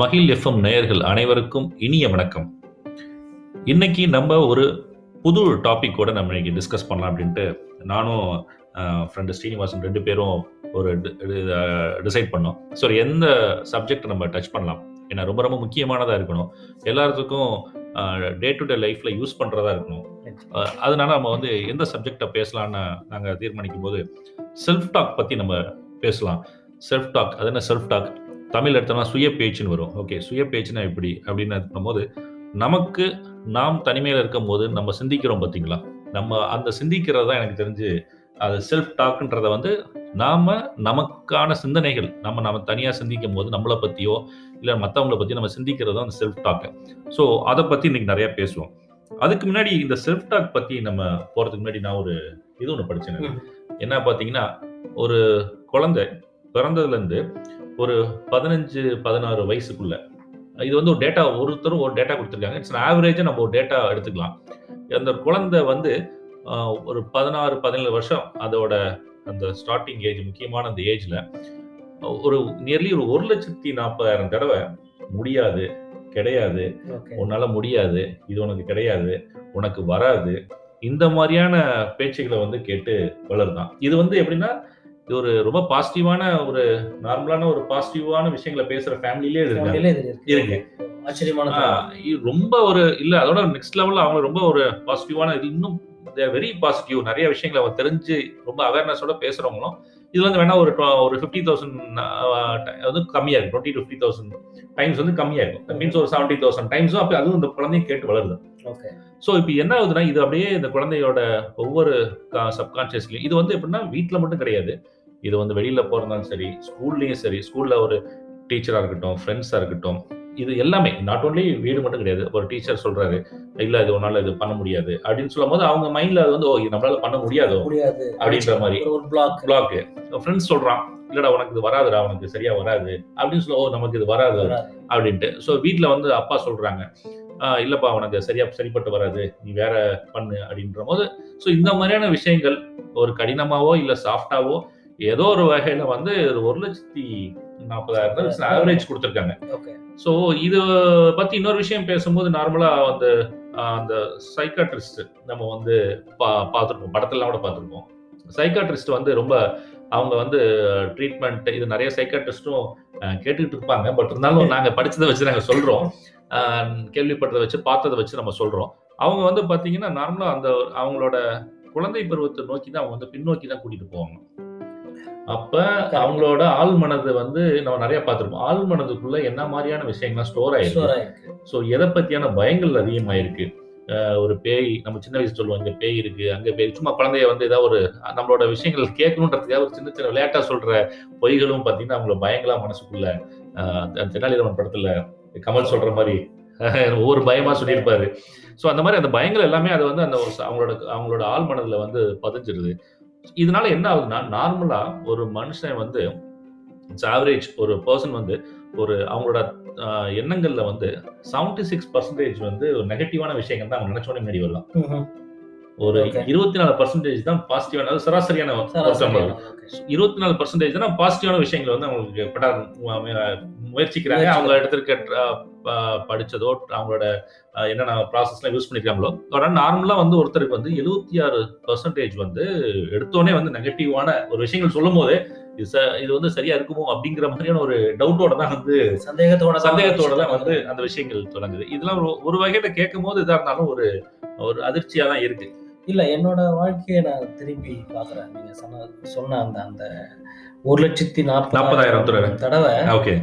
மகிழ் எஃப்எம் நேயர்கள் அனைவருக்கும் இனிய வணக்கம். இன்னைக்கு நம்ம ஒரு புது டாபிக்கோட நம்ம இன்னைக்கு டிஸ்கஸ் பண்ணலாம் அப்படின்ட்டு நானும் ஃப்ரெண்டு ஸ்ரீனிவாசன் ரெண்டு பேரும் ஒரு டிசைட் பண்ணோம். ஸோ எந்த சப்ஜெக்ட் நம்ம டச் பண்ணலாம்? ஏன்னா ரொம்ப ரொம்ப முக்கியமானதாக இருக்கணும். எல்லாத்துக்கும் டே டு டே லைஃப்பில் யூஸ் பண்ணுறதா இருக்கணும். அதனால நம்ம வந்து எந்த சப்ஜெக்டை பேசலாம்னு நாங்கள் தீர்மானிக்கும் போது செல்ஃப் டாக் பற்றி நம்ம பேசலாம். செல்ஃப் டாக் அது என்ன செல்ஃப் டாக் தமிழ் எடுத்தோம்னா சுய பேச்சுன்னு வரும். ஓகே சுய பேச்சுனா எப்படி? அப்படின்னு பண்ணும்போது நமக்கு நாம் தனிமையில் இருக்கும் போது நம்ம சிந்திக்கிறோம் பார்த்தீங்களா? நம்ம அந்த சிந்திக்கிறது தான் எனக்கு தெரிஞ்சு அது செல்ஃப் டாக்ன்றத வந்து நாம நமக்கான சிந்தனைகள் நம்ம நம்ம தனியாக சிந்திக்கும் போது நம்மளை பற்றியோ இல்லை மற்றவங்கள பற்றி நம்ம சிந்திக்கிறது தான் அந்த செல்ஃப் டாக்கு ஸோ அதை பற்றி இன்னைக்கு நிறைய பேசுவோம். அதுக்கு முன்னாடி இந்த செல்ஃப் டாக் பற்றி நம்ம போகிறதுக்கு முன்னாடி நான் ஒரு இது ஒன்று படிச்சேன் ம். என்ன பார்த்தீங்கன்னா ஒரு குழந்தை பிறந்ததுலேருந்து ஒரு பதினஞ்சு பதினாறு வயசுக்குள்ள. இது வந்து ஒரு டேட்டா ஒருத்தரும் ஒரு டேட்டா கொடுத்துருக்காங்க. இட்ஸ் ஆவரேஜாக நம்ம ஒரு டேட்டா எடுத்துக்கலாம். அந்த குழந்தை வந்து ஒரு பதினாறு பதினேழு வருஷம் அதோட அந்த ஸ்டார்டிங் ஏஜ் முக்கியமான அந்த ஏஜ்ல ஒரு நியர்லி ஒரு ஒரு லட்சத்தி நாற்பதாயிரம் தடவை முடியாது கிடையாது. உன்னால முடியாது இது உனக்கு கிடையாது உனக்கு வராது. இந்த மாதிரியான பேச்சுகளை வந்து கேட்டு வளருதான் இது வந்து எப்படின்னா இது ஒரு ரொம்ப பாசிட்டிவான ஒரு நார்மலான ஒரு பாசிட்டிவான விஷயங்களை பேசுற ஃபேமிலிலே இருக்கு. ஆச்சரியமான ரொம்ப ஒரு இல்ல அதோட நெக்ஸ்ட் லெவல்ல அவங்க ரொம்ப ஒரு பாசிட்டிவான இது இன்னும் வெரி பாசிட்டிவ் நிறைய விஷயங்களை அவங்க தெரிஞ்சு ரொம்ப அவேர்னஸோட பேசுறவங்களும் இது வந்து வேணா ஒரு ஒரு ஃபிஃப்டி தௌசண்ட் வந்து கம்மியா இருக்கும் டுவெண்ட்டி ஃபிஃப்டி தௌசண்ட் டைம்ஸ் வந்து கம்மியா இருக்கும் மீன்ஸ் ஒரு செவன்டி தௌசண்ட் டைம்ஸும் அப்போ அதுவும் இந்த குழந்தையும் கேட்டு வளருது. ஓகே ஸோ இப்போ என்ன ஆகுதுன்னா இது அப்படியே இந்த குழந்தையோட ஒவ்வொரு சப்கான்ஷியஸ்லையும் இது வந்து எப்படின்னா வீட்டில் மட்டும் கிடையாது. இது வந்து வெளியில போறதாலும் சரி ஸ்கூல்லையும் சரி ஸ்கூல்ல ஒரு டீச்சரா இருக்கட்டும் ஃப்ரெண்ட்ஸா இருக்கட்டும் இது எல்லாமே நாட் ஓன்லி வீடு மட்டும் கிடையாது ஒரு டீச்சர் சொல்றாரு இல்ல இது உன்னால இது பண்ண முடியாது அப்படின்னு சொல்லும் போது அவங்க மைண்ட்ல அது வந்து ஓ நம்மளால பண்ண முடியாதோ? முடியாது. அப்படின்ற மாதிரி. பிளாக் பிளாக் ஃப்ரெண்ட்ஸ் சொல்றான் இல்லடா உனக்கு இது வராதுடா உனக்கு சரியா வராது அப்படின்னு சொல்ல ஓ நமக்கு இது வராது அப்படின்ட்டு. ஸோ வீட்டில் வந்து அப்பா சொல்றாங்க "ஆஹ் இல்லப்பா உனக்கு சரியா சரிப்பட்டு வராது நீ வேற பண்ணு அப்படின்ற போது ஸோ இந்த மாதிரியான விஷயங்கள் ஒரு கடினமாவோ இல்லை சாஃப்டாவோ ஏதோ ஒரு வகையில வந்து ஒரு லட்சத்தி நாற்பதாயிரம் ஆவரேஜ் கொடுத்துருக்காங்க. ஸோ இது பத்தி இன்னொரு விஷயம் பேசும்போது நார்மலா வந்து அந்த சைக்காட்ரிஸ்ட் நம்ம வந்து பா பார்த்துருப்போம். படத்தெல்லாம் கூட பார்த்துருப்போம். சைக்காட்ரிஸ்ட் வந்து ரொம்ப அவங்க வந்து ட்ரீட்மெண்ட் இது நிறைய சைக்காட்ரிஸ்டும் கேட்டுக்கிட்டு இருப்பாங்க. பட் இருந்தாலும் நாங்க படிச்சதை வச்சு நாங்க சொல்றோம். ஆஹ் கேள்விப்பட்டதை வச்சு பார்த்ததை வச்சு நம்ம சொல்றோம். அவங்க வந்து பாத்தீங்கன்னா நார்மலா அந்த அவங்களோட குழந்தை பருவத்தை நோக்கி தான் அவங்க வந்து பின்னோக்கி தான் கூட்டிட்டு போவாங்க. அப்ப அவங்களோட ஆள் மனது வந்து நம்ம நிறைய பார்த்திருப்போம். ஆள் மனதுக்குள்ள என்ன மாதிரியான விஷயங்கள்லாம் ஸ்டோர் ஆயிருக்கு? ஸோ எதை பத்தியான பயங்கள் அதிகமாயிருக்கு? ஒரு பேய் நம்ம சின்ன வயசு சொல்லுவோம் இங்க பேய் இருக்கு அங்க பேய் சும்மா குழந்தைய வந்து ஏதாவது ஒரு நம்மளோட விஷயங்கள் கேட்கணுன்றதுக்காக ஒரு சின்ன சின்ன விளையாட்டா சொல்ற பொய்களும் பார்த்தீங்கன்னா அவங்களோட பயங்களா மனசுக்குள்ள தெனாலிராமன் படத்துல கமல் சொல்ற மாதிரி ஒவ்வொரு பயமா சொல்லியிருப்பாரு. ஸோ அந்த மாதிரி அந்த பயங்கள் எல்லாமே அது வந்து அந்த அவங்களோட அவங்களோட ஆள் மனதுல வந்து பதிஞ்சிருது. இதனால என்ன ஆகுதுன்னா நார்மலா ஒரு மனுஷன் வந்து ஆவரேஜ் ஒரு பர்சன் வந்து ஒரு அவங்களோட எண்ணங்கள்ல வந்து செவன்டி சிக்ஸ் பர்சன்டேஜ் வந்து ஒரு நெகட்டிவான விஷயங்கள் தான் அவங்க நினைச்சோடனே முன்னாடி வரலாம். ஒரு. இருபத்தி நாலு பர்சன்டேஜ் தான் பாசிட்டிவான சராசரியான. இருபத்தி நாலு பர்சன்டேஜ் தான் பாசிட்டிவான விஷயங்கள் வந்து அவங்களுக்கு முயற்சிக்கிறாங்க அவங்க எடுத்திருக்க படிச்சதோ அவங்களோட என்னென்ன ப்ராசஸ்லாம் யூஸ் பண்ணிருக்காங்களோ அதோட நார்மலா வந்து ஒருத்தருக்கு வந்து எழுபத்தி ஆறு பர்சன்டேஜ் வந்து எடுத்தோடனே வந்து நெகட்டிவான ஒரு விஷயங்கள் சொல்லும் போது இது ச- இது வந்து சரியா இருக்குமோ அப்படிங்கிற மாதிரியான ஒரு டவுட்டோட தான் வந்து சந்தேகத்தோட சந்தேகத்தோட தான் வந்து அந்த விஷயங்கள் தொடங்குது. இதெல்லாம் ஒரு- ஒரு வகையில கேட்கும் போது இதா இருந்தாலும் ஒரு ஒரு அதிர்ச்சியா தான் இருக்கு. இல்ல என்னோட வாழ்க்கையை நான் திரும்பி பாக்குறேன் நீங்க சொன்ன சொன்ன அந்த அந்த ஒரு லட்சத்தி தடவை. நாற்பதாயிரம் தடவை. ஓகே.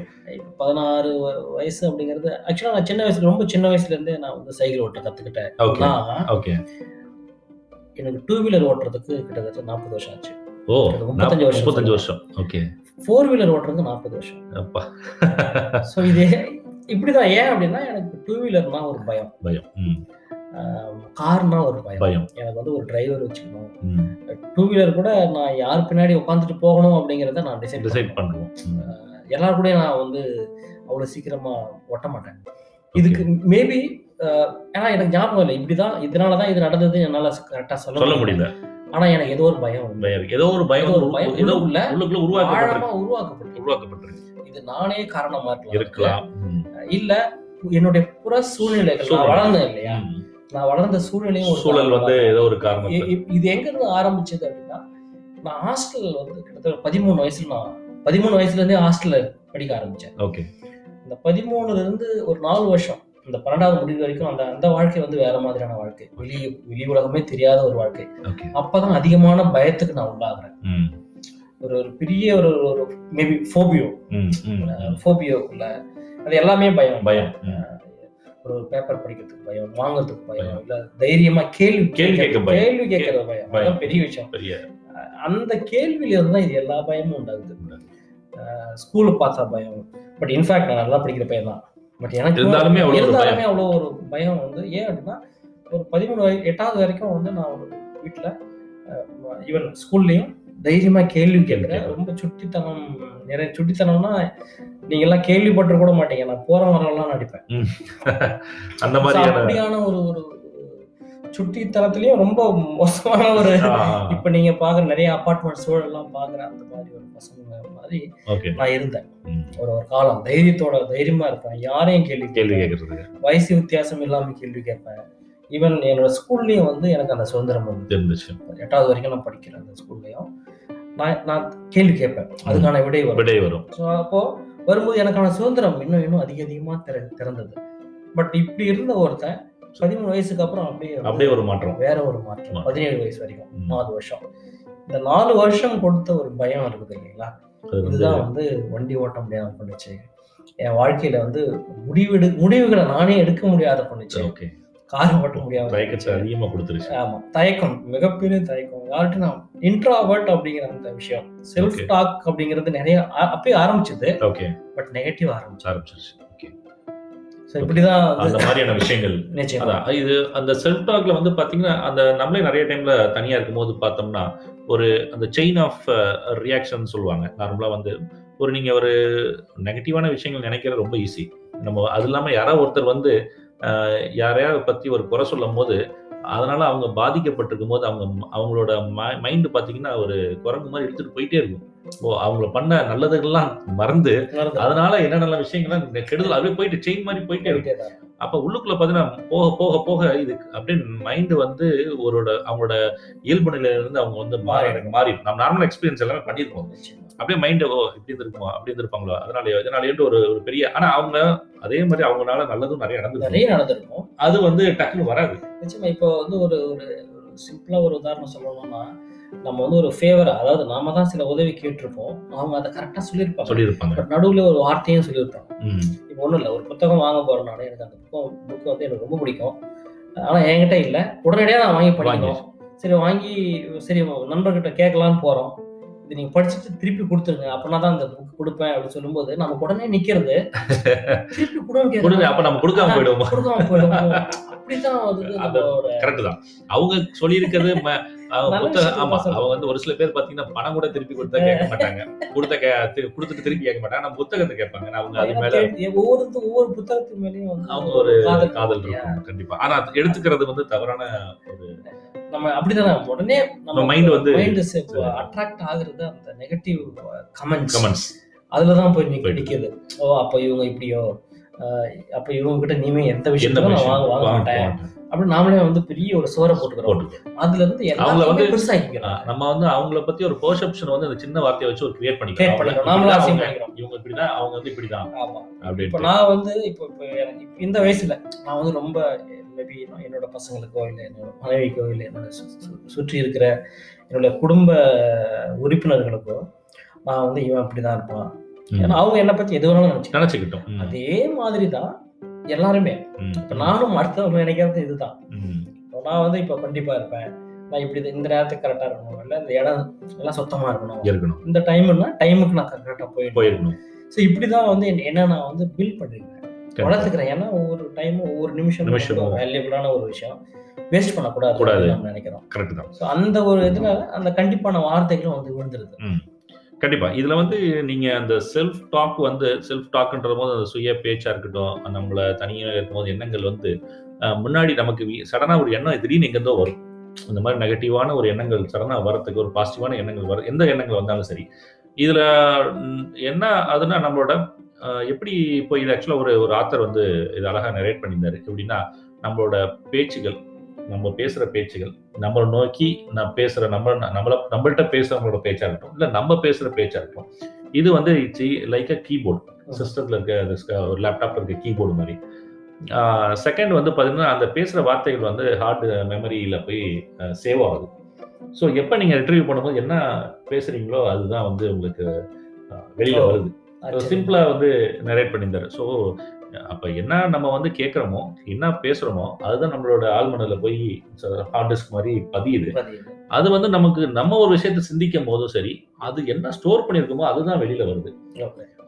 பதினாறு வயசு அப்படிங்கிறது ஆக்சுவலா நான் சின்ன வயசுல ரொம்ப சின்ன வயசுல இருந்தே நான் வந்து சைக்கிள் ஓட்ட கத்துக்கிட்டேன். ஓகே எனக்கு டூ வீலர் ஓட்டுறதுக்கு கிட்டத்தட்ட நாற்பது வருஷம் ஆச்சு. ஓ முப்பத்தஞ்சு வருஷம் முப்பத்தஞ்சு வருஷம். ஓகே. ஃபோர் வீலர் ஓட்டுறதுக்கு நாற்பது வருஷம். அப்பா. ஸோ இது இப்படிதான். ஏன் அப்படின்னா எனக்கு டூ வீலர்னா ஒரு பயம். பயம். கார்னா ஒரு பயம். எனக்கு வந்து ஒரு டிரைவர் வச்சுக்கணும். டூ வீலர் கூட நான் யார் பின்னாடி உட்காந்துட்டு போகணும் அப்படிங்கிறத நான் டிசைட் டிசைட் பண்ணுவோம். எல்லாரும் கூட நான் வந்து அவ்வளோ சீக்கிரமா ஒட்ட மாட்டேன். இதுக்கு மேபி ஏன்னா எனக்கு ஞாபகம் இல்லை. இப்படிதான் இதனால தான் இது நடந்தது என்னால் கரெக்டாக சொல்ல சொல்ல முடியல. ஆனா எனக்கு ஏதோ ஒரு பயம். ஏதோ ஒரு பயம் ஒரு பயம் ஏதோ உள்ளுக்குள்ள உள்ளுக்குள்ள உருவாக்கப்பட்டிருக்கு. ஆழமா உருவாக்கப்பட்டிருக்கு. இது நானே காரணமா இருக்கலாம். இருக்கலாம். இல்ல என்னுடைய புற சூழ்நிலைகள். வளர்ந்தேன் இல்லையா. நான் வளர்ந்த சூழ்நிலையும் ஒரு சூழல் வந்து. ஏதோ ஒரு காரணம் இது எங்க இருந்து ஆரம்பிச்சது அப்படின்னா நான் ஹாஸ்டல் வந்து கிட்டத்தட்ட பதிமூணு வயசுல நான் பதிமூணு வயசுல இருந்தே ஹாஸ்டல்ல படிக்க ஆரம்பிச்சேன். ஓகே. இந்த பதிமூணுல இருந்து ஒரு நாலு வருஷம் இந்த பன்னெண்டாவது முடிவு வரைக்கும் அந்த அந்த வாழ்க்கை வந்து வேற மாதிரியான வாழ்க்கை. வெளி வெளி உலகமே தெரியாத ஒரு வாழ்க்கை. ஓகே. அப்பதான் அதிகமான பயத்துக்கு நான் உள்ளாகிறேன். ஒரு ஒரு பெரிய ஒரு ஒரு மேபி ஃபோபியோ. ஃபோபியோக்குள்ள அது எல்லாமே பயம். பயம். ஒரு பேப்பர் படிக்கிறதுக்கு பயம் வாங்குறதுக்கு பயம் இல்ல தைரியமா கேள்வி கேள்வி. கேள்வி கேட்கறது பயம். அதான் பெரிய விஷயம். அந்த கேள்வியில இருந்து தான் இது எல்லா பயமும் உண்டாகுது. ஸ்கூலு பார்த்தா பயம். பட் இன்ஃபேக்ட் நான் நல்லா படிக்கிற பையன் தான். பட் எனக்கு இருந்தாலுமே இருந்தாலுமே அவ்வளோ ஒரு பயம் வந்து ஏன் அப்படின்னா ஒரு பதிமூணு எட்டாவது வரைக்கும் வந்து நான் ஒரு வீட்டில் ஈவன் ஸ்கூல்லையும் தைரியமா கேள்வி கேட்கிறேன். ரொம்ப சுட்டித்தனம் நிறைய சுட்டித்தனம்னா நீங்க எல்லாம் கேள்விப்பட்டு கூட மாட்டீங்க. நான் போற வரலாம் நடிப்பேன் அந்த So, மாதிரியான ஒரு ஒரு சுட்டித்தனத்திலயும் ரொம்ப மோசமான ஒரு. இப்ப நீங்க பாக்குற நிறைய அபார்ட்மெண்ட் சூழல்லாம் பாக்குற அந்த மாதிரி ஒரு பசங்க மாதிரி நான் இருந்தேன். ஒரு ஒரு காலம். தைரியத்தோட தைரியமா இருப்பேன். யாரையும் கேள்வி கேள்வி. கேட்கறதுக்கு. வயசு வித்தியாசம் இல்லாம கேள்வி கேட்பேன். ஈவன் என்னோட ஸ்கூல்லயும் வந்து எனக்கு அந்த சுதந்திரம் வந்து தெரிஞ்சிச்சு. எட்டாவது வரைக்கும் நான் படிக்கிறேன் அந்த ஸ்கூல்லயும் நான் நான் கேள்வி கேட்பேன். அதுக்கான விடை வரும். விடை வரும். ஸோ அப்போ வரும்போது எனக்கான சுதந்திரம் இன்னும் இன்னும் அதிக அதிகமா திற திறந்தது. பட் இப்படி இருந்த ஒருத்தன் பதிமூணு வயசுக்கு அப்புறம் அப்படியே அப்படியே ஒரு மாற்றம். வேற ஒரு மாற்றம். பதினேழு வயசு வரைக்கும். நாலு வருஷம். இந்த நாலு வருஷம் கொடுத்த ஒரு பயம் இருக்குது இல்லைங்களா? இதுதான் வந்து வண்டி ஓட்ட முடியாம பண்ணுச்சு. என் வாழ்க்கையில வந்து முடிவெடு முடிவுகளை நானே எடுக்க முடியாத பண்ணுச்சு. ஓகே. கார் ஓட்ட முடியாம தயக்கத்தை. அதிகமா கொடுத்துருச்சு. ஆமா தயக்கம் மிகப்பெரிய தயக்கம். யார்கிட்ட நான் இன்ட்ராவர்ட் அப்படிங்கிற அந்த விஷயம் செல்ஃப். டாக் அப்படிங்கிறது நிறைய அப்பயே ஆரம்பிச்சது. ஓகே பட் நெகட்டிவ் ஆரம்பிச்சு. ஆரம்பிச்சிருச்சு. ஓகே இப்படிதான் அந்த மாதிரியான விஷயங்கள். நிச்சயமா. இது அந்த செல்ஃப் டாக்ல வந்து பாத்தீங்கன்னா அந்த நம்மளே நிறைய டைம்ல தனியா இருக்கும்போது பார்த்தோம்னா ஒரு அந்த செயின் ஆஃப் ரியாக்ஷன் சொல்லுவாங்க. நார்மலா வந்து ஒரு நீங்க ஒரு நெகட்டிவான விஷயங்கள் நினைக்கிறது ரொம்ப ஈஸி நம்ம அது இல்லாம யாராவது ஒருத்தர் வந்து யாரையாவது பற்றி ஒரு குறை சொல்லும் போது அதனால அவங்க பாதிக்கப்பட்டிருக்கும் போது அவங்க அவங்களோட மைண்ட் பார்த்தீங்கன்னா ஒரு குரங்கு மாதிரி எடுத்துகிட்டு போயிட்டே இருக்கும். ஓ அவங்கள பண்ண நல்லதுகள்லாம் மறந்து அதனால என்ன நல்ல விஷயங்கள்லாம் கெடுதல் அப்படியே போயிட்டு செயின் மாதிரி போயிட்டே போயிட்டே. அப்ப உள்ளுக்குள்ள பாத்தீங்கன்னா போக போக போக இது அப்படியே மைண்ட் வந்து ஒருட அவங்களோட இயல்பு நிலையில இருந்து அவங்க வந்து மாறி மாறி. நம்ம நார்மல் எக்ஸ்பீரியன்ஸ் எல்லாமே நிச்சயமா. அப்படியே மைண்ட் ஓ இப்படி இருந்திருக்குமா அப்படி இருந்திருப்பாங்களோ? அதனாலயோ இதனாலயோட்டு ஒரு ஒரு பெரிய ஆனா அவங்க அதே மாதிரி அவங்களால நல்லதும் நிறைய நடந்துருக்கு நிறைய நடந்திருக்கும். அது வந்து டக்குன்னு வராது. நிச்சயமா இப்போ வந்து ஒரு ஒரு சிம்பிளா ஒரு உதாரணம் சொல்லணும்னா நம்ம வந்து ஒரு ஃபேவர் அதாவது நாம தான் சில உதவி கேட்டிருப்போம். அவங்க அதை கரெக்டா சொல்லியிருப்பாங்க. சொல்லியிருப்பாங்க. பட் நடுவுல ஒரு வார்த்தையும் சொல்லியிருப்பாங்க. இப்போ ஒன்றும் இல்லை ஒரு புத்தகம் வாங்க போறேன் நான். எனக்கு அந்த புத்தகம் புக் வந்து எனக்கு ரொம்ப பிடிக்கும். ஆனா என்கிட்ட இல்லை. உடனடியாக நான் வாங்கி படிக்கணும். சரி வாங்கி சரி நண்பர்கிட்ட கேட்கலான்னு போறோம். இது நீங்க படிச்சுட்டு திருப்பி கொடுத்துருங்க. அப்படின்னா தான் அந்த புக் கொடுப்பேன் அப்படின்னு சொல்லும்போது நமக்கு உடனே நிக்கிறது. திருப்பி கொடுங்க கொடுங்க அப்ப நம்ம கொடுக்காம போயிடுவோம்? கொடுக்காம போயிடுவோம். அப்படிதான் கரெக்ட் தான். அவங்க சொல்லியிருக்கிறது ஆமா. அவங்க வந்து ஒரு சில பேர் பாத்தீங்கன்னா பணம் கூட திருப்பி கொடுத்தா கேட்க மாட்டாங்க. கொடுத்த கொடுத்துட்டு திருப்பி கேட்க மாட்டாங்க. நம்ம புத்தகத்தை கேட்பாங்க. அவங்க அது மேல ஒவ்வொரு ஒவ்வொரு புத்தகத்து மேலயும் வந்து அவங்க ஒரு காதல்? இருக்கும். கண்டிப்பா. ஆனா எடுத்துக்கிறது வந்து தவறான ஒரு நம்ம அப்படிதானே உடனே நம்ம mind வந்து- மைண்ட் அட்ராக்ட் ஆகுறது அந்த நெகட்டிவ் கமெண்ட்ஸ் கமெண்ட்ஸ் அதுலதான் போய் போயிடுது. நிக்குது ஓ அப்ப இவங்க இப்படியோ? அப்ப இவங்க கிட்ட நீமே எந்த விஷயத்தையும் நான் வாங்க வாங்க மாட்டேன். அப்படின்னு நாமளே வந்து பெரிய ஒரு சோரை போட்டுக்கிறோம். போட்டுக்கோ. அதுல இருந்து அவங்கள வந்து- பெருசாக்கிக்கிறோம் ஆ, நம்ம வந்து அவங்கள பத்தி ஒரு பெர்செப்ஷன் வந்து அந்த சின்ன வார்த்தையை வச்சு ஒரு கிரியேட் பண்ணிக்கிறோம். நாமளும் அசியம் பண்ணிக்கிறோம் இவங்க இப்படிதான் அவங்க வந்து இப்படிதான் ஆமா. இப்ப அப்படின்ட்டு நான் வந்து இப்போ இப்போ எனக்கு இப்ப இந்த வயசுல நான் வந்து ரொம்ப மேபி என்னோட பசங்களுக்கோ இல்லை என்னோட மனைவிக்கோ இல்லை என்னோட சுற்றி இருக்கிற என்னோட குடும்ப உறுப்பினர்களுக்கோ நான் வந்து இவன் அப்படிதான் இருப்பான். ஏன்னா அவங்க என்னை பத்தி எது வேணாலும் நினைச்சு நினைச்சுக்கிட்டோம். அதே மாதிரி தான் எல்லாருமே. இப்ப நானும் அடுத்தவங்க நினைக்கிறது இதுதான். இப்போ நான் வந்து இப்போ கண்டிப்பா இருப்பேன். நான் இப்படி இந்த நேரத்துக்கு கரெக்டா இருக்கணும். இல்லை இந்த இடம் எல்லாம் சுத்தமா இருக்கணும். இருக்கணும். இந்த டைம்னா டைமுக்கு நான் கரெக்டா போயிடணும். போயிருக்கணும். ஸோ இப்படிதான் வந்து என்ன- நான் வந்து பில்ட் பண்ணிருக்கேன். வளர்த்துக்கிறேன். ஏன்னா ஒவ்வொரு டைமும் ஒவ்வொரு நிமிஷமும். வேல்யூபிளான ஒரு விஷயம். வேஸ்ட் பண்ணக்கூடாது. நினைக்கிறோம். கரெக்ட் தான். ஸோ அந்த ஒரு இதுல அந்த கண்டிப்பான வார்த்தைகளும் வந்து விழுந்துருது. கண்டிப்பா. இதுல வந்து நீங்க அந்த செல்ஃப் டாக் வந்து செல்ஃப் டாக்ன்ற போது அந்த சுய பேச்சா இருக்கட்டும் நம்மள தனியா இருக்கும்போது எண்ணங்கள் வந்து முன்னாடி நமக்கு சடனா ஒரு எண்ணம் திடீர்னு எங்கேருந்தோ வரும். இந்த மாதிரி நெகட்டிவான ஒரு எண்ணங்கள் சடனா வரத்துக்கு ஒரு பாசிட்டிவான எண்ணங்கள் வர எந்த எண்ணங்கள் வந்தாலும் சரி. இதுல என்ன அதுனா நம்மளோட எப்படி இப்போ இது ஆக்சுவலா ஒரு ஒரு ஆத்தர் வந்து இது அழகா நரேட் பண்ணியிருந்தாரு. எப்படின்னா நம்மளோட பேச்சுகள் நம்ம பேசுற பேச்சுகள் நம்மளை நோக்கி நான் பேசுற நம்ம நம்மள நம்மள்ட்ட பேசுறவங்களோட பேச்சா இருக்கட்டும் இல்ல நம்ம பேசுற பேச்சா இருக்கட்டும். இது வந்து இட்ஸ் லைக் அ கீபோர்டு சிஸ்டத்தில் இருக்க ஒரு லேப்டாப்ல இருக்க கீபோர்டு மாதிரி. செகண்ட் வந்து பார்த்தீங்கன்னா அந்த பேசுகிற வார்த்தைகள் வந்து ஹார்ட் மெமரியில் போய் சேவ் ஆகுது. ஸோ எப்போ நீங்கள் ரிட்ரீவ் பண்ணும்போது என்ன பேசுறீங்களோ அதுதான் வந்து உங்களுக்கு வெளியில். வருது. சிம்பிளாக வந்து நரேட் பண்ணியிருந்தாரு. ஸோ அப்போ என்ன நம்ம வந்து கேட்குறோமோ என்ன பேசுகிறோமோ அதுதான் நம்மளோட ஆழ்மனதில் போய் ஹார்ட் டிஸ்க் மாதிரி பதியுது. அது வந்து நமக்கு நம்ம ஒரு விஷயத்தை சிந்திக்கும் போதும் சரி அது என்ன ஸ்டோர் பண்ணியிருக்கோமோ அதுதான் வெளியில வருது.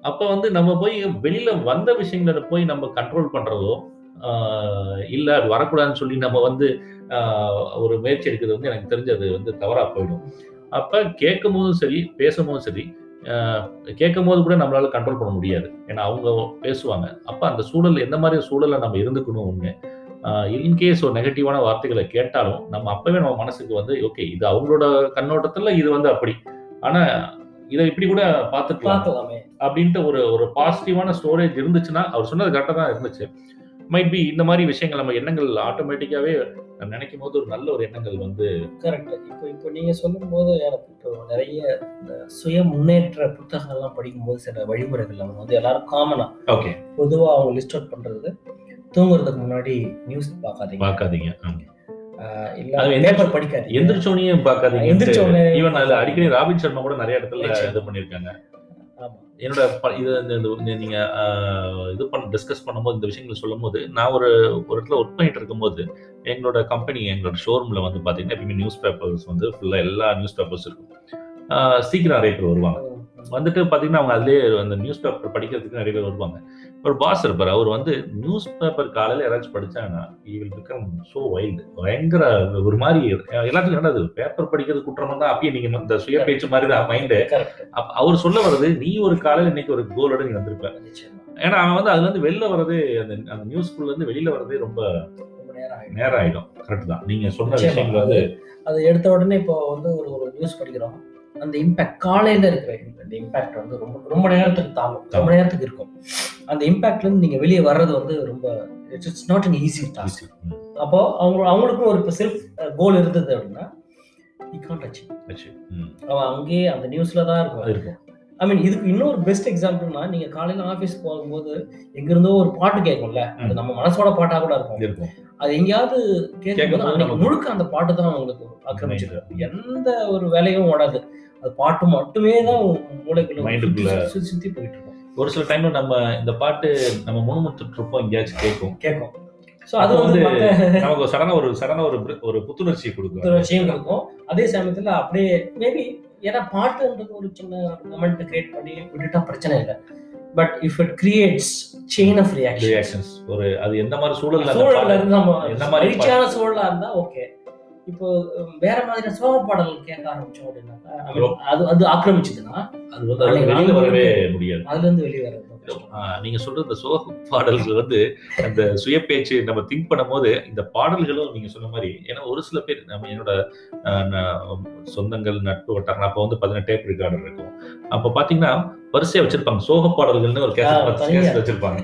அப்ப வந்து நம்ம போய் வெளியில வந்த விஷயங்களை போய் நம்ம கண்ட்ரோல் பண்றதோ ஆஹ் இல்ல அது வரக்கூடாதுன்னு சொல்லி நம்ம வந்து ஒரு முயற்சி எடுக்கிறது வந்து எனக்கு தெரிஞ்சது வந்து தவறா போயிடும். அப்ப கேட்கும் போதும் சரி பேசும்போதும் சரி கேட்கும் போது கூட நம்மளால கண்ட்ரோல் பண்ண முடியாது. ஏன்னா அவங்க பேசுவாங்க. அப்ப அந்த சூழல் எந்த மாதிரி சூழல்ல நம்ம இருந்துக்கணும் ஒண்ணு இன்கேஸ் ஒரு நெகட்டிவான வார்த்தைகளை கேட்டாலும் நம்ம அப்பவே நம்ம மனசுக்கு வந்து ஓகே இது அவங்களோட கண்ணோட்டத்துல இது வந்து அப்படி. ஆனா இதை இப்படி கூட பார்த்துக்கலாம். அப்படின்ட்டு ஒரு ஒரு பாசிட்டிவான ஸ்டோரேஜ் இருந்துச்சுன்னா அவர் சொன்னது கரெக்டாக தான் இருந்துச்சு. மைட் பி இந்த மாதிரி விஷயங்கள் நம்ம எண்ணங்கள் ஆட்டோமேட்டிக்காவே நினைக்கும் போது ஒரு நல்ல ஒரு எண்ணங்கள் வந்து கரெக்ட் இப்போ இப்போ நீங்க சொல்லும்போது எனக்கு இப்போ நிறைய சுய முன்னேற்ற புத்தகங்கள்லாம் படிக்கும்போது சில வழிமுறைகள் அவங்க வந்து எல்லாரும் காமனா ஓகே பொதுவா அவங்க லிஸ்ட் அவுட் பண்றது தூங்குறதுக்கு முன்னாடி நியூஸ் பார்க்காதீங்க. பார்க்காதீங்க. படிக்காதீங்க. எந்திரிச்சோனையும் பார்க்காதீங்க. ஈவன் அதுல அடிக்கடி ராபின் சர்மா கூட நிறைய இடத்துல. இது பண்ணியிருக்காங்க. ஆமா என்னோட ப- இது இந்த- நீங்க இது பண்ண டிஸ்கஸ் பண்ணும்போது இந்த விஷயங்களை சொல்லும் போது நான் ஒரு ஒரு இடத்துல ஒர்க் பண்ணிட்டு இருக்கும்போது எங்களோட கம்பெனி எங்களோட ஷோரூம்ல வந்து பாத்தீங்கன்னா எப்பயுமே நியூஸ் பேப்பர்ஸ் வந்து ஃபுல்லா எல்லா நியூஸ் பேப்பர்ஸ் இருக்கும் சீக்கிரம் நிறைய பேர் வருவாங்க. வந்துட்டு பாத்தீங்கன்னா அவங்க அதுலயே அந்த நியூஸ் பேப்பர் படிக்கிறதுக்கு நிறைய பேர் வருவாங்க. ஒரு பாஸ் இருப்பார். அவர் வந்து நியூஸ் பேப்பர் காலையில யாராச்சும் படிச்சாங்கன்னா he will become so wild பயங்கர ஒரு மாதிரி எல்லாத்துக்கும் என்னது பேப்பர் படிக்கிறது குற்றம் தான் அப்பயே நீங்க இந்த சுய பேச்சு மாதிரி தான் மைண்டு அவர் சொல்ல வர்றது நீ ஒரு காலையில இன்னைக்கு ஒரு கோலோட நீ வந்திருப்ப. ஏன்னா அவன் வந்து அதுல இருந்து வெளில வர்றது அந்த அந்த நியூஸ்குள்ள இருந்து வெளியில வர்றதே ரொம்ப ரொம்ப நேரம் ஆயிடும். கரெக்ட் தான். நீங்க சொன்ன. விஷயங்கள் வந்து அது எடுத்த உடனே இப்போ வந்து ஒரு ஒரு நியூஸ் படிக்கிறோம். அந்த இம்பாக்ட் காலையில இருக்கிற இந்த இம்பாக்ட் வந்து ரொம்ப ரொம்ப நேரத்துக்கு தாங்கும். ரொம்ப நேரத்துக்கு இருக்கும். அந்த இம்பாக்ட்ல இருந்து நீங்க வெளியே வர்றது வந்து ரொம்ப it's not an easy task அப்போ அவங்க அவங்களுக்கும் ஒரு இப்போ செல்ஃப் கோல் இருந்தது அப்படின்னா அவன் அங்கேயே அந்த நியூஸ்ல தான் இருக்கும். ஐ மீன் இதுக்கு இன்னொரு பெஸ்ட் எக்ஸாம்பிள்னா நீங்க காலையில ஆஃபீஸ் போகும்போது எங்கிருந்தோ ஒரு பாட்டு கேட்கும்ல. அது. நம்ம மனசோட பாட்டா கூட இருக்கும். அது எங்கேயாவது கேட்கும்போது அன்னைக்கு முழுக்க அந்த பாட்டு தான் உங்களுக்கு ஆக்கிரமிச்சிருக்கு. எந்த ஒரு வேலையும் ஓடாது. அது பாட்டு மட்டுமே தான் மூளைக்குள்ள சுத்தி போயிட்டு இருக்கும். ஒரு சில டைம்ல நம்ம இந்த பாட்டு நம்ம முணுமுணுத்துட்டு இருப்போம் எங்கேயாச்சும் கேட்கும். கேட்கும். ஸோ அது வந்து நமக்கு சடனா ஒரு சடனா ஒரு ஒரு புத்துணர்ச்சியை கொடுக்கும். புத்துணர்ச்சியும் இருக்கும் அதே சமயத்துல அப்படியே மேபி ஏன்னா பாட்டுன்றது ஒரு சின்ன கமெண்ட் கிரியேட் பண்ணி விட்டுட்டா பிரச்சனை இல்லை. But if it creates chain of reaction reactions ஒரு அது எந்த மாதிரி சூழல்ல சூழல்ல இருந்து எந்த மாதிரி மகிழ்ச்சியான சூழலா இருந்தா ஓகே இப்போ வேற மாதிரி சோக பாடல்கள் கேட்க ஆரம்பிச்சோம் அப்படின்னாக்கா அது அது ஆக்கிரமிச்சதுன்னா அது வந்து வெளியில வரவே முடியாது. அதுல இருந்து வெளியே. ஆஹ் நீங்க சொல்ற இந்த சோக பாடல்கள் வந்து அந்த சுய பேச்சு நம்ம திங்க் பண்ணும் போது இந்த பாடல்களும் நீங்க சொன்ன மாதிரி ஏன்னா ஒரு சில பேர் நம்ம என்னோட சொந்தங்கள் நட்பு வட்டாரம் அப்ப வந்து பதினெட்டு டேப் ரெக்கார்டர் இருக்கும். அப்ப பாத்தீங்கன்னா வரிசையா வச்சிருப்பாங்க. சோக பாடல்கள்னு ஒரு கேசட் வச்சிருப்பாங்க.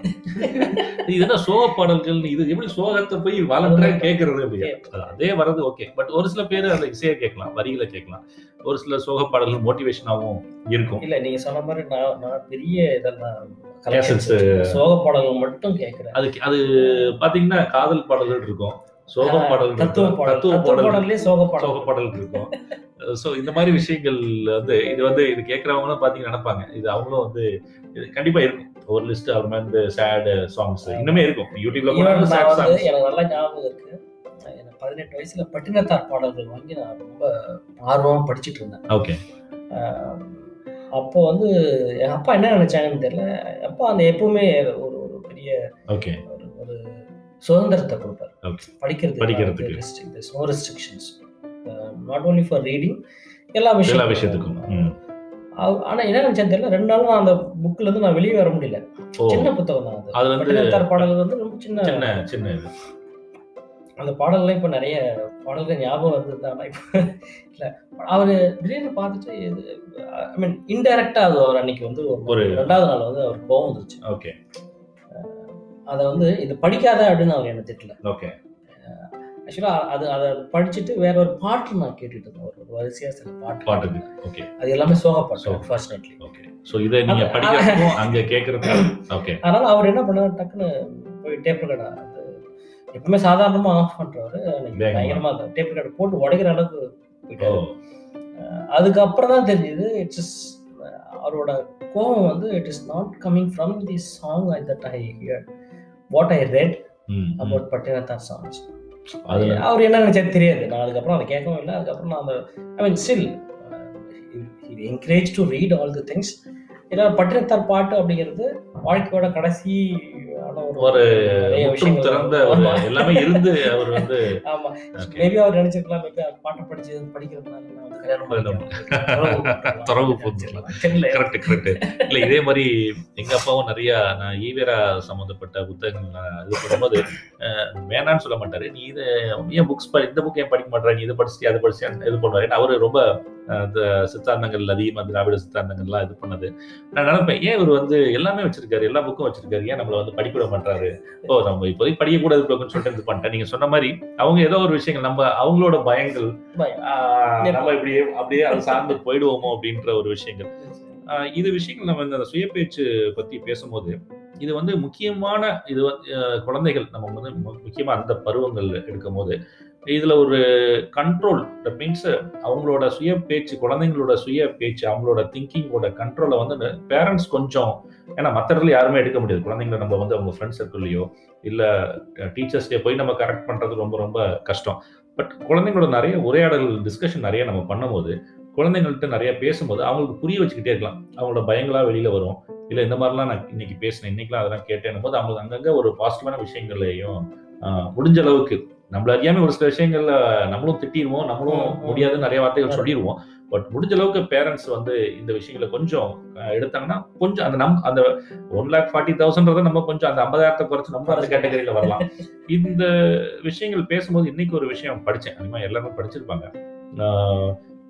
இது என்ன சோக பாடல்கள்? இது எப்படி சோகத்தை போய் வாலண்டரா கேட்கறது இல்லையா அது வர்றது ஓகே பட் ஒரு சில பேர் அந்த இசையை கேட்கலாம் வரிகளை கேட்கலாம். ஒரு சில சோக பாடல்கள் மோட்டிவேஷனாவும் இருக்கும். இல்ல நீங்க சொன்ன மாதிரி நான் நான் பெரிய இதெல்லாம் சோக பாடல்கள் மட்டும் கேட்கிறேன். அது அது பாத்தீங்கன்னா காதல் பாடல்கள் இருக்கும். சோக பாடல் தத்துவ தத்துவ பாடல்கள் பாடல்லே சோக சோக பாடல் பாடல் இருக்கும் ஸோ இந்த மாதிரி விஷயங்கள் வந்து இது வந்து இது கேட்கறவங்களும் பாத்தீங்கன்னா நினைப்பாங்க. இது அவங்களும் வந்து இது கண்டிப்பா இருக்கும். ஒரு லிஸ்ட் அவர் மாதிரி இந்த சேட் சாங்ஸ் இன்னுமே இருக்கும். யூடியூப்ல சேட் வந்து சாங்ஸ் எனக்கு நல்லா ஞாபகம் இருக்கு. பதினெட்டு வயசுல பட்டினத்தார் பாடல்கள் வாங்கி நான் ரொம்ப ஆர்வமா படிச்சிட்டு இருந்தேன். ஓகே அப்போ வந்து எங்க அப்பா என்ன நினைச்சாங்கன்னு தெரியல. அப்பா அந்த எப்பவுமே ஒரு ஒரு பெரிய ஓகே ஒரு சுதந்திரத்தை கொடுப்பார். படிக்கிறது படிக்கிறதுக்கு. No restrictions not only for reading எல்லா எல்லா விஷயம் விஷயத்துக்கும். ம். ஆனா என்ன நினைச்சேன்னு தெரியல. ரெண்டு நாளும் அந்த புக்ல இருந்து நான் வெளியே வர முடியல. சின்ன புத்தகம் தான் அது. அது வந்து பாடல்கள் வந்து ரொம்ப சின்ன சின்ன சின்ன இது. அந்த பாடல்லாம் இப்போ நிறைய பாடல்கள் ஞாபகம் வந்தது ஆனால் இப்போ இல்லை. அவர் திடீர்னு பார்த்துட்டு ஐ மீன் இன்டெரக்டாக அது அவர் அன்னைக்கு வந்து ஒரு ஒரு ரெண்டாவது நாள் வந்து அவர் கோவம் வந்துருச்சு. ஓகே அதை வந்து இது படிக்காத அப்படின்னு அவர் என்ன திட்டல. ஓகே. ஆக்சுவலாக அது அதை படிச்சுட்டு வேற ஒரு பாட்டு நான் கேட்டுட்டு இருந்தேன். ஒரு வரிசையாக சில பாட்டு. பாட்டுக்கு ஓகே. அது எல்லாமே சோகப்பாட்டு சோகம். Unfortunately okay. ஸோ இதை நீங்க அது- படிக்கிறப்போ அங்க கேட்கறது ஓகே. அதனால அவர் என்ன பண்ணார் டக்குன்னு போய் டேப் கடை எப்பவுமே சாதாரணமா ஆஃப் பண்றவரு. அன்னைக்கு வேகமா. பயங்கரமா டேப் கடை போட்டு உடைக்கிற அளவுக்கு போயிட்டாரு. அதுக்கப்புறம் தான் தெரிஞ்சது இட்ஸ் இஸ் அவரோட கோவம் வந்து it is not coming from the song I that I hear what I read. About Pattinathar songs அவர் என்ன நினைச்சாரு தெரியாது. நான் அதுக்கப்புறம் அதை கேட்கவும் இல்லை. அதுக்கப்புறம் நான் அந்த I mean still encourage to read all the things ஏன்னா பட்டினத்தார் பாட்டு அப்படிங்கிறது வாழ்க்கையோட கடைசி ஒரு முற்றும் திறந்த ஒரு. எல்லாமே இருந்து அவர் வந்து ஆமா. மேபி அவர் நினைச்சிருக்கலாம் மேபி அவர் பாட்டு படிச்சு படிக்கிறதுனால வந்து கல்யாணம். தெரியல. கரெக்ட் கரெக்ட் இல்ல இதே மாதிரி எங்க அப்பாவும் நிறைய நான் ஈவேரா சம்பந்தப்பட்ட புத்தகங்கள் இது பண்ணும்போது வேணான்னு சொல்ல மாட்டாரு. நீ இதை ஏன் புக்ஸ் இந்த புக் ஏன் படிக்க மாட்டேற? நீ இதை படிச்சு அதை படிச்சு இது பண்ணுவாரு. அவரு ரொம்ப அஹ், இந்த சித்தாந்தங்கள் அதிகமா திராவிட சித்தாந்தங்கள்லாம் இது பண்ணது. நான் நினைப்பேன் ஏன் இவர் வந்து எல்லாமே வச்சிருக்காரு எல்லா புக்கும் வச்சிருக்காரு? ஏன் நம்மள வந்து படிக்க விட மாட்டாரு ஓ நம்ம இப்போதைக்கு படிக்கக்கூடாது போக்குன்னு சொல்லிட்டு இது பண்ணிட்டேன். நீங்க சொன்ன மாதிரி அவங்க ஏதோ ஒரு விஷயங்கள் நம்ம அவங்களோட பயங்கள் நம்ம இப்படியே அப்படியே அது சார்ந்து போயிடுவோமோ அப்படின்ற ஒரு விஷயங்கள். இது விஷயங்கள் நம்ம இந்த சுய பேச்சு பத்தி பேசும்போது இது வந்து முக்கியமான இது குழந்தைகள் நம்ம வந்து முக்கியமா அந்த பருவங்கள் எடுக்கும் போது இதில் ஒரு கண்ட்ரோல் தட் மீன்ஸ் அவங்களோட சுய பேச்சு குழந்தைங்களோட சுய பேச்சு அவங்களோட திங்கிங்கோட கண்ட்ரோலை வந்து பேரண்ட்ஸ் கொஞ்சம் ஏன்னா மற்ற இடத்துல யாருமே எடுக்க முடியாது. குழந்தைங்கள நம்ம வந்து அவங்க ஃப்ரெண்ட்ஸ் சர்க்கிள்லையோ இல்லை டீச்சர்ஸ்டே போய் நம்ம கரெக்ட் பண்ணுறது ரொம்ப ரொம்ப கஷ்டம். பட் குழந்தைங்களோட நிறைய உரையாடல் டிஸ்கஷன் நிறைய நம்ம பண்ணும்போது குழந்தைங்கள்ட்ட நிறைய பேசும்போது அவங்களுக்கு புரிய வச்சுக்கிட்டே இருக்கலாம். அவங்களோட பயங்களா வெளியில வரும். இல்லை இந்த மாதிரிலாம் நான் இன்னைக்கு பேசினேன் இன்னைக்கெல்லாம் அதெல்லாம் கேட்டேன் போது அவங்களுக்கு அங்கங்கே ஒரு பாசிட்டிவான விஷயங்களையும் முடிஞ்ச அளவுக்கு நம்மள அறியாம ஒரு சில விஷயங்கள்ல நம்மளும் திட்டிடுவோம் நம்மளும். முடியாதுன்னு நிறைய வார்த்தைகள். சொல்லிடுவோம். பட் முடிஞ்ச அளவுக்கு பேரண்ட்ஸ் வந்து இந்த விஷயங்களை கொஞ்சம் எடுத்தாங்கன்னா கொஞ்சம் அந்த நம் அந்த ஒன் லேக் ஃபார்ட்டி தௌசண்ட்றத நம்ம கொஞ்சம் அந்த ஐம்பதாயிரத்தை குறைச்சு நம்ம அந்த கேட்டகரியில வரலாம். இந்த விஷயங்கள் பேசும்போது இன்னைக்கு ஒரு விஷயம் படிச்சேன். அதிகமாக எல்லாருமே படிச்சிருப்பாங்க.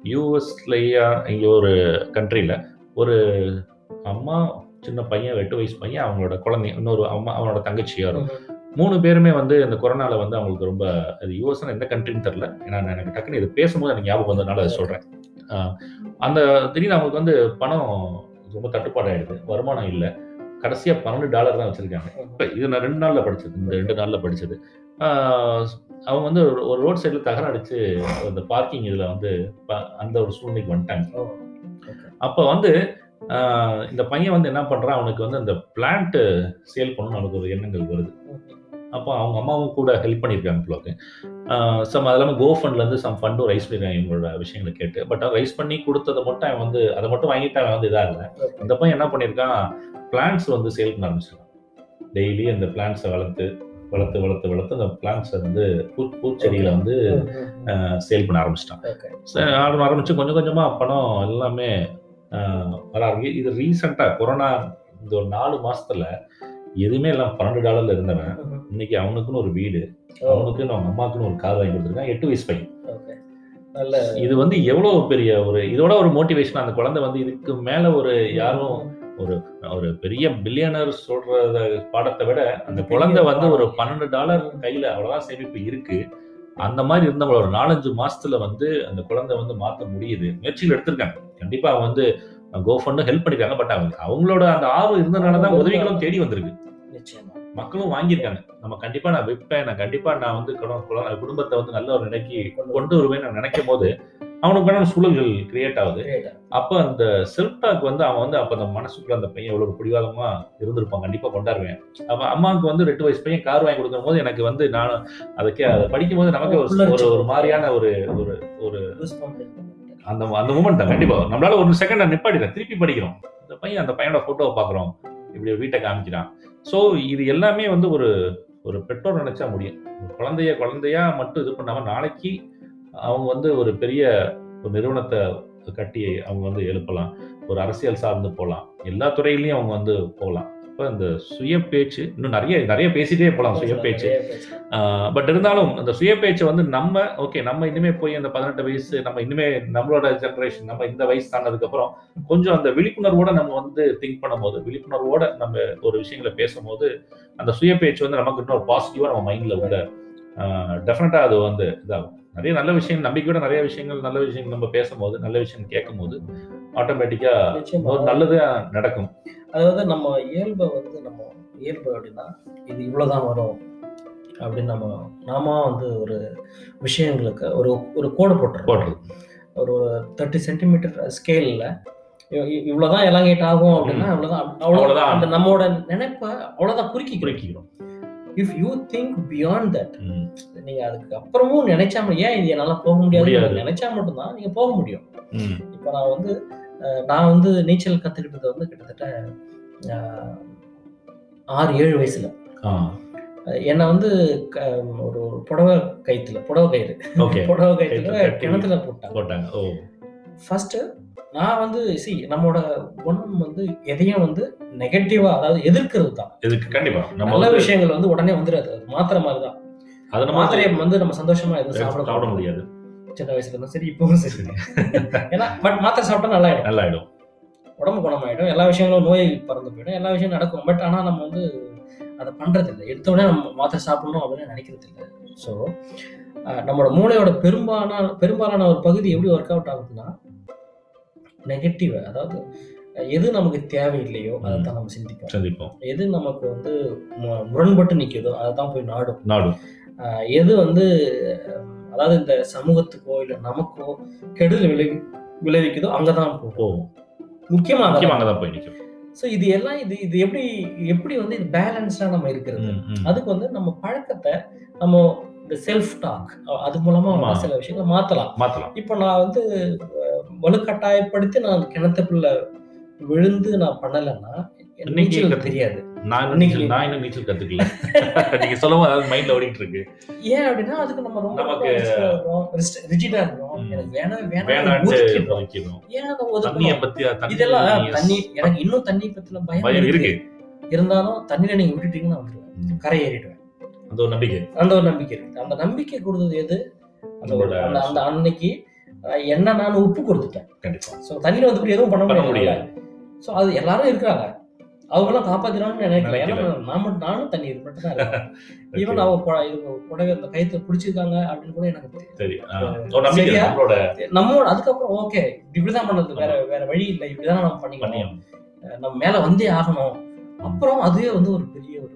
யூஎஸ்லயா இங்க ஒரு கண்ட்ரியில ஒரு அம்மா சின்ன பையன் எட்டு வயசு பையன் அவங்களோட குழந்தை இன்னொரு அம்மா அவனோட தங்கச்சியா இருக்கும் மூணு பேருமே வந்து இந்த கொரோனால வந்து அவங்களுக்கு ரொம்ப அது யூஎஸ் எந்த கண்ட்ரின்னு தெரியல. ஏன்னா நான் எனக்கு டக்குன்னு இது பேசும்போது எனக்கு ஞாபகம் வந்ததுனால அதை சொல்றேன். ஆஹ் அந்த திடீர்னு அவங்களுக்கு வந்து பணம் ரொம்ப தட்டுப்பாடு ஆயிடுது வருமானம் இல்லை. கடைசியா பன்னெண்டு டாலர் தான் வச்சிருக்காங்க. இப்ப இது நான் ரெண்டு நாள்ல படிச்சது. இந்த ரெண்டு நாள்ல ஆஹ் அவங்க வந்து ஒரு- ரோட் சைடுல தகரம் அடிச்சு அந்த பார்க்கிங் இதுல வந்து அந்த ஒரு சூழ்நிலைக்கு வந்துட்டாங்க. அப்ப வந்து இந்த பையன் வந்து என்ன பண்றான்? அவனுக்கு வந்து அந்த பிளான்ட் சேல் பண்ணணும்னு அவனுக்கு ஒரு எண்ணங்கள் வருது. அப்போ அவங்க அம்மாவும் கூட ஹெல்ப் பண்ணியிருக்காங்க பிள்ளைக்கு சம் அது இல்லாமல் கோஃபண்ட்ல இருந்து சம் ஃபண்டும் ரைஸ் பண்ணிருக்காங்க இவங்களோட விஷயங்களை கேட்டு. பட் ரைஸ் பண்ணி கொடுத்ததை மட்டும் அவன் வந்து அதை மட்டும் வாங்கிட்டு அவன் வந்து இதாக இல்லை. இந்த பையன் என்ன பண்ணியிருக்கான்? பிளான்ஸ் வந்து சேல் பண்ண ஆரம்பிச்சிருக்கான் டெய்லி அந்த பிளான்ஸை வளர்த்து வளர்த்து வளர்த்து வளர்த்து அந்த பிளான்ஸை வந்து பூ பூச்செடிகளை வந்து சேல் பண்ண ஆரம்பிச்சிட்டான். ஆரம்ப ஆரம்பிச்சு கொஞ்சம் கொஞ்சமா பணம் எல்லாமே வர ஆரம்பிக்கு இது ரீசெண்டா கொரோனா இந்த ஒரு நாலு மாசத்துல எதுவுமே எல்லாம் பன்னெண்டு டாலர்ல இருந்தவன். இன்னைக்கு அவனுக்குன்னு ஒரு வீடு அவனுக்குன்னு அவங்க அம்மாக்குன்னு ஒரு கார் வாங்கி கொடுத்துருக்கான். எட்டு வயசு பையன். நல்ல இது வந்து எவ்வளவு பெரிய ஒரு இதோட ஒரு மோட்டிவேஷன் அந்த குழந்தை வந்து இதுக்கு மேல ஒரு யாரும் ஒரு பெரிய பில்லியனர் சொல்றத பாடத்தை விட அந்த குழந்தை வந்து ஒரு பன்னெண்டு டாலர் கையில அவ்வளவுதான் சேமிப்பு இருக்கு. அந்த மாதிரி இருந்தவங்கள ஒரு நாலஞ்சு மாசத்துல வந்து அந்த குழந்தை வந்து மாத்த முடியுது. முயற்சிகள் எடுத்திருக்காங்க. கண்டிப்பா அவங்க வந்து கோஃபண்ட் ஹெல்ப் பண்ணிருக்காங்க. பட் அவங்க அவங்களோட அந்த ஆர்வம் இருந்தனாலதான் உதவிகளும் தேடி வந்திருக்கு. மக்களும் வாங்கியிருக்காங்க. நம்ம கண்டிப்பா நான் விற்பேன் நான் கண்டிப்பா நான் வந்து குட- குட- குடும்பத்தை வந்து நல்ல ஒரு நிலைக்கு கொண்டு வருவேன் நான் நினைக்கும் போது அவனுக்கு வேணாம் சூழல்கள் கிரியேட் ஆகுது. அப்ப அந்த செல்ஃப் டாக் வந்து அவன் வந்து அப்ப அந்த மனசுக்குள்ள அந்த பையன் எவ்வளவு பிடிவாதமா இருந்திருப்பான் கண்டிப்பா கொண்டாடுவேன். அப்ப அம்மாவுக்கு வந்து ரெண்டு வயசு பையன் கார் வாங்கி கொடுக்கும் போது எனக்கு வந்து நான் அதுக்கே அதை படிக்கும் போது நமக்கு ஒரு ஒரு மாதிரியான ஒரு ஒரு ஒரு. அந்த அந்த மூமெண்ட் தான் கண்டிப்பா. நம்மளால ஒரு செகண்ட் நிப்பாடிதான் திருப்பி படிக்கிறோம். அந்த பையன் அந்த பையனோட போட்டோவை பாக்குறோம் இப்படி ஒரு வீட்டை காமிக்கிறான். ஸோ இது எல்லாமே வந்து ஒரு ஒரு பெற்றோர் நினைச்சா முடியும். குழந்தைய குழந்தையா மட்டும் இது பண்ணாம நாளைக்கு அவங்க வந்து ஒரு பெரிய ஒரு நிறுவனத்தை கட்டி அவங்க வந்து எழுப்பலாம். ஒரு அரசியல் சார்ந்து போகலாம் எல்லா துறையிலையும் அவங்க வந்து போகலாம். இப்போ இந்த சுய பேச்சு இன்னும் நிறைய நிறைய பேசிட்டே போகலாம் சுய பேச்சு. பட் இருந்தாலும் அந்த சுய பேச்சை வந்து நம்ம ஓகே நம்ம இனிமே போய் அந்த பதினெட்டு வயசு நம்ம இனிமே நம்மளோட ஜெனரேஷன் நம்ம இந்த வயசு தாண்டதுக்கு அப்புறம் கொஞ்சம் அந்த விழிப்புணர்வோட நம்ம வந்து திங்க் பண்ணும்போது விழிப்புணர்வோட நம்ம ஒரு விஷயங்களை பேசும்போது அந்த சுய பேச்சு வந்து நமக்கு இன்னொரு பாசிட்டிவா நம்ம மைண்ட்ல உள்ள டெஃபினட்டா அது வந்து இதாகும் நிறைய நல்ல விஷயம் நம்பிக்கையோட நிறைய விஷயங்கள் நல்ல விஷயங்கள் நம்ம பேசும்போது நல்ல விஷயம் கேட்கும்போது ஆட்டோமேட்டிக்கா நிச்சயமா. ஒரு நல்லது நடக்கும். அதாவது நம்ம இயல்பை வந்து நம்ம இயல்பு அப்படின்னா இது இவ்வளவுதான் வரும் அப்படின்னு நம்ம நாம வந்து ஒரு விஷயங்களுக்கு ஒரு ஒரு கோடு போட்டுருக்கோம் போடுறது. ஒரு தேர்ட்டி சென்டிமீட்டர் ஸ்கேலில் இவ்வளவுதான் எலாங்கேட் ஆகும் அப்படின்னா அவ்வளவுதான் அவ்வளவுதான். அந்த நம்மளோட நினைப்பை அவ்வளவுதான் குறிக்கி குறிக்கிறோம் if you think beyond that. நீங்க அதுக்கு அப்புறமும் நினைச்சா ஏன் இது என்னால போக முடியாது. நினைச்சா மட்டும்தான் நீங்க போக முடியும். இப்போ நான் வந்து நான் வந்து நீச்சல் கத்துக்கிட்டது வந்து கிட்டத்தட்ட ஆறு ஏழு வயசுல என்னை வந்து ஒரு புடவை கயித்துல புடவை கயிறு புடவை கட்டி. கிணத்துல போட்டாங்க ஃபர்ஸ்ட் நான் வந்து சி நம்மளோட குணம் வந்து எதையும் வந்து நெகட்டிவா அதாவது எதிர்க்கிறது தான். இதுக்கு கண்டிப்பா. நல்ல விஷயங்கள் வந்து உடனே வந்துடாது. மாத்திரை மாதிரி தான். அதை மாத்திரையை வந்து நம்ம சந்தோஷமா எதுவும் சாப்பிட சாப்பிட முடியாது. சின்ன வயசுல இருந்தும் சரி இப்பவும் சரி. ஏன்னா பட் மாத்திரை சாப்பிட்டா நல்லா ஆயிடும் நல்லா ஆயிடும் உடம்பு குணமாயிடும். எல்லா விஷயங்களும் நோய் பறந்து போயிடும். எல்லா விஷயம் நடக்கும். பட் ஆனா நம்ம வந்து அதை பண்றது இல்லை எடுத்த உடனே நம்ம மாத்திரை சாப்பிடணும் அப்படின்னு நினைக்கிறது இல்லை ஸோ நம்மளோட மூளையோட பெரும்பாலான பெரும்பாலான ஒரு பகுதி எப்படி ஒர்க் அவுட் ஆகுதுன்னா நெகட்டிவ் அதாவது எது நமக்கு தேவையில்லையோ அதை தான் நம்ம சிந்திப்போம். சந்திப்போம். எது நமக்கு வந்து முரண்பட்டு நிற்குதோ அதை தான் போய் நாடும். நாடும். எது வந்து அதாவது இந்த சமூகத்துக்கோ இல்லை நமக்கோ கெடுதல் விளை விளைவிக்குதோ அங்கதான் போகும். போவோம் முக்கியமா முக்கியமா அங்கதான் போய் நிற்கும். ஸோ இது எல்லாம் இது இது எப்படி எப்படி வந்து இது பேலன்ஸ்டா நம்ம இருக்கிறது. அதுக்கு வந்து நம்ம பழக்கத்தை நம்ம இந்த செல்ஃப் டாக் அது மூலமா சில விஷயங்களை மாத்தலாம். மாத்தலாம். இப்போ நான் வந்து வலுக்கட்டாயப்படுத்தி நான் கிணத்துக்குள்ள விழுந்து நான் பண்ணலைன்னா நீச்சல் தெரியாது. நான் இன்னைக்கு- நீச்சல் நான் இன்னும் நீச்சல் கத்துக்கல. நீங்க சொல்லவும் அதாவது மைண்ட்ல ஓடிட்டு இருக்கு. ஏன் அப்படின்னா அதுக்கு நம்ம ரொம்ப நமக்கு- ரிஜிடா இருக்கோம். எனக்கு வேணாம் வேணாம். வைக்கணும் ஏன் அதை தண்ணிய பத்தி இதெல்லாம் தண்ணி எனக்கு இன்னும் தண்ணி பத்தின பயம் இருக்கு. இருந்தாலும் தண்ணியில நீங்க விட்டுட்டீங்கன்னா நான். கரை ஏறிடுவேன். அந்த ஒரு நம்பிக்கை அந்த ஒரு நம்பிக்கை இருக்கு. அந்த நம்பிக்கை கொடுத்தது எது? அந்த அந்த அந்த அன்னைக்கு என்ன நான் உப்பு கொடுத்துட்டேன். கண்டிப்பா. ஸோ தண்ணியில வந்து எதுவும் பண்ண முடியாது. ஸோ அது எல்லாரும் இருக்கிறாங்க. அவங்களாம் காப்பாத்தினான்னு நினைக்கல. ஏன்னா. நான் மட்டும் நானும் தண்ணி இது மட்டும் தான் இருக்கேன் ஈவன். அவங்க புடவை அந்த கைத்துல பிடிச்சிருக்காங்க அப்படின்னு கூட எனக்கு தெரியும். நம்மளோட அதுக்கப்புறம் ஓகே இப்படிதான் பண்ணது. வேற வேற வழி இல்லை. இப்படிதான் நம்ம பண்ணிக்கணும். நம்ம மேல வந்தே ஆகணும். அப்புறம் அதுவே வந்து ஒரு பெரிய ஒரு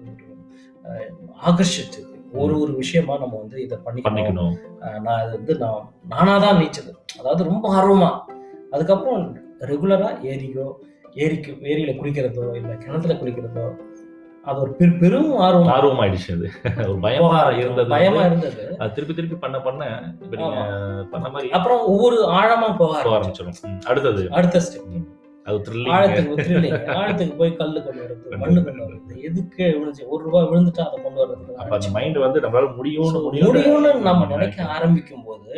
ஒரு, அஹ், ஆகர்ஷிச்சு ஒரு ஒரு விஷயமா நம்ம வந்து இதை பண்ணிக்கணும். நான் இது வந்து நான் நானா தான் நீச்சல் அதாவது ரொம்ப ஆர்வமா. அதுக்கப்புறம் ரெகுலரா ஏரியோ ஏரிக்கு ஏரியில குளிக்கிறதோ இல்ல கிணத்துல குளிக்கிறதோ அது ஒரு பெரு- பெரும் ஆர்வம். ஆர்வம் ஆயிடுச்சு அது. ஒரு பயமா இருந்தது பயமா இருந்தது. அது திருப்பி திருப்பி பண்ண பண்ண பண்ண மாதிரி அப்புறம் ஒவ்வொரு ஆழமா போக போக ஆரம்பிச்சு ஆரம்பிச்சிடும். அடுத்தது. அடுத்த ஸ்டெப் அது த்ரில்லிங் ஆழத்துக்கு. ஆழத்துக்கு போய் கல்லு கொண்டு வர்றது மண்ணு கொண்டு வர்றது எதுக்கு விழுந்துச்சு ஒரு ரூபாய் விழுந்துட்டா அதை கொண்டு அப்ப அந்த மைண்ட் வந்து நம்மளால முடியும்னு முடியும் முடியும்னு நம்ம நினைக்க ஆரம்பிக்கும் போது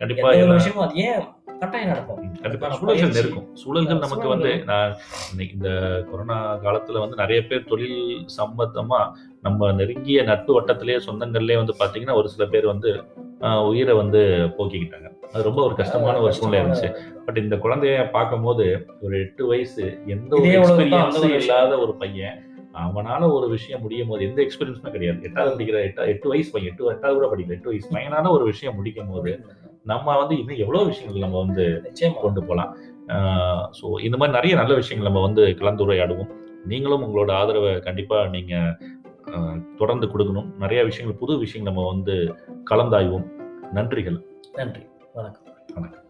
கண்டிப்பா எல்லாம் விஷயமும் அது ஏன் கட்டாயம் நடக்கும்? கண்டிப்பா. சூழல்கள். இருக்கும். சூழல்கள் நமக்கு வந்து நான் இன்னைக்கு இந்த கொரோனா காலத்துல வந்து நிறைய பேர் தொழில் சம்பந்தமா நம்ம நெருங்கிய நட்பு வட்டத்திலேயே சொந்தங்கள்லயே வந்து பாத்தீங்கன்னா ஒரு சில பேர் வந்து உயிரை வந்து போக்கிக்கிட்டாங்க. அது ரொம்ப ஒரு கஷ்டமான ஒரு சூழ்நிலை இருந்துச்சு. பட் இந்த குழந்தைய பார்க்கும்போது ஒரு எட்டு வயசு எந்த ஒரு எக்ஸ்பீரியன்ஸும். இல்லாத ஒரு பையன் அவனால ஒரு விஷயம் முடியும் போது எந்த எக்ஸ்பீரியன்ஸுமே கிடையாது. எட்டாவது படிக்கிற எட்டா எட்டு வயசு பையன் எட்டு எட்டாவது கூட படிக்கல எட்டு வயசு பையனால ஒரு விஷயம் முடிக்கும் போது நம்ம வந்து இன்னும் எவ்வளவு விஷயங்கள் நம்ம வந்து நிச்சயமா. கொண்டு போகலாம். ஸோ இந்த மாதிரி நிறைய நல்ல விஷயங்கள் நம்ம வந்து கலந்துரையாடுவோம். நீங்களும் உங்களோட ஆதரவை கண்டிப்பா நீங்க ஆஹ், தொடர்ந்து கொடுக்கணும். நிறைய விஷயங்கள் புது விஷயங்கள் நம்ம வந்து கலந்தாய்வோம். நன்றிகள். நன்றி. வணக்கம். வணக்கம்.